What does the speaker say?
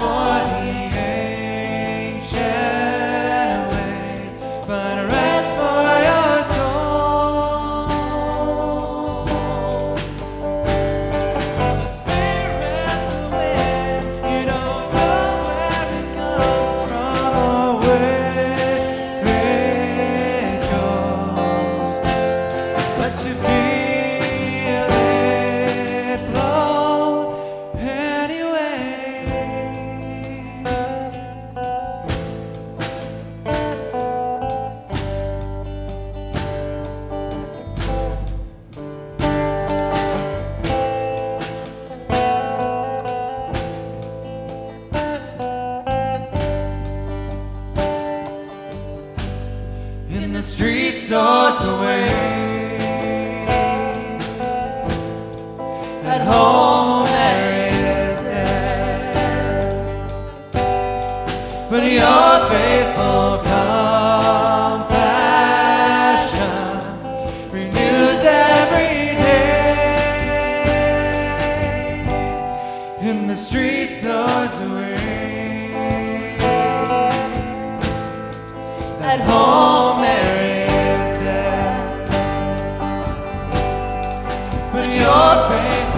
for the streets swords away. At home but your faith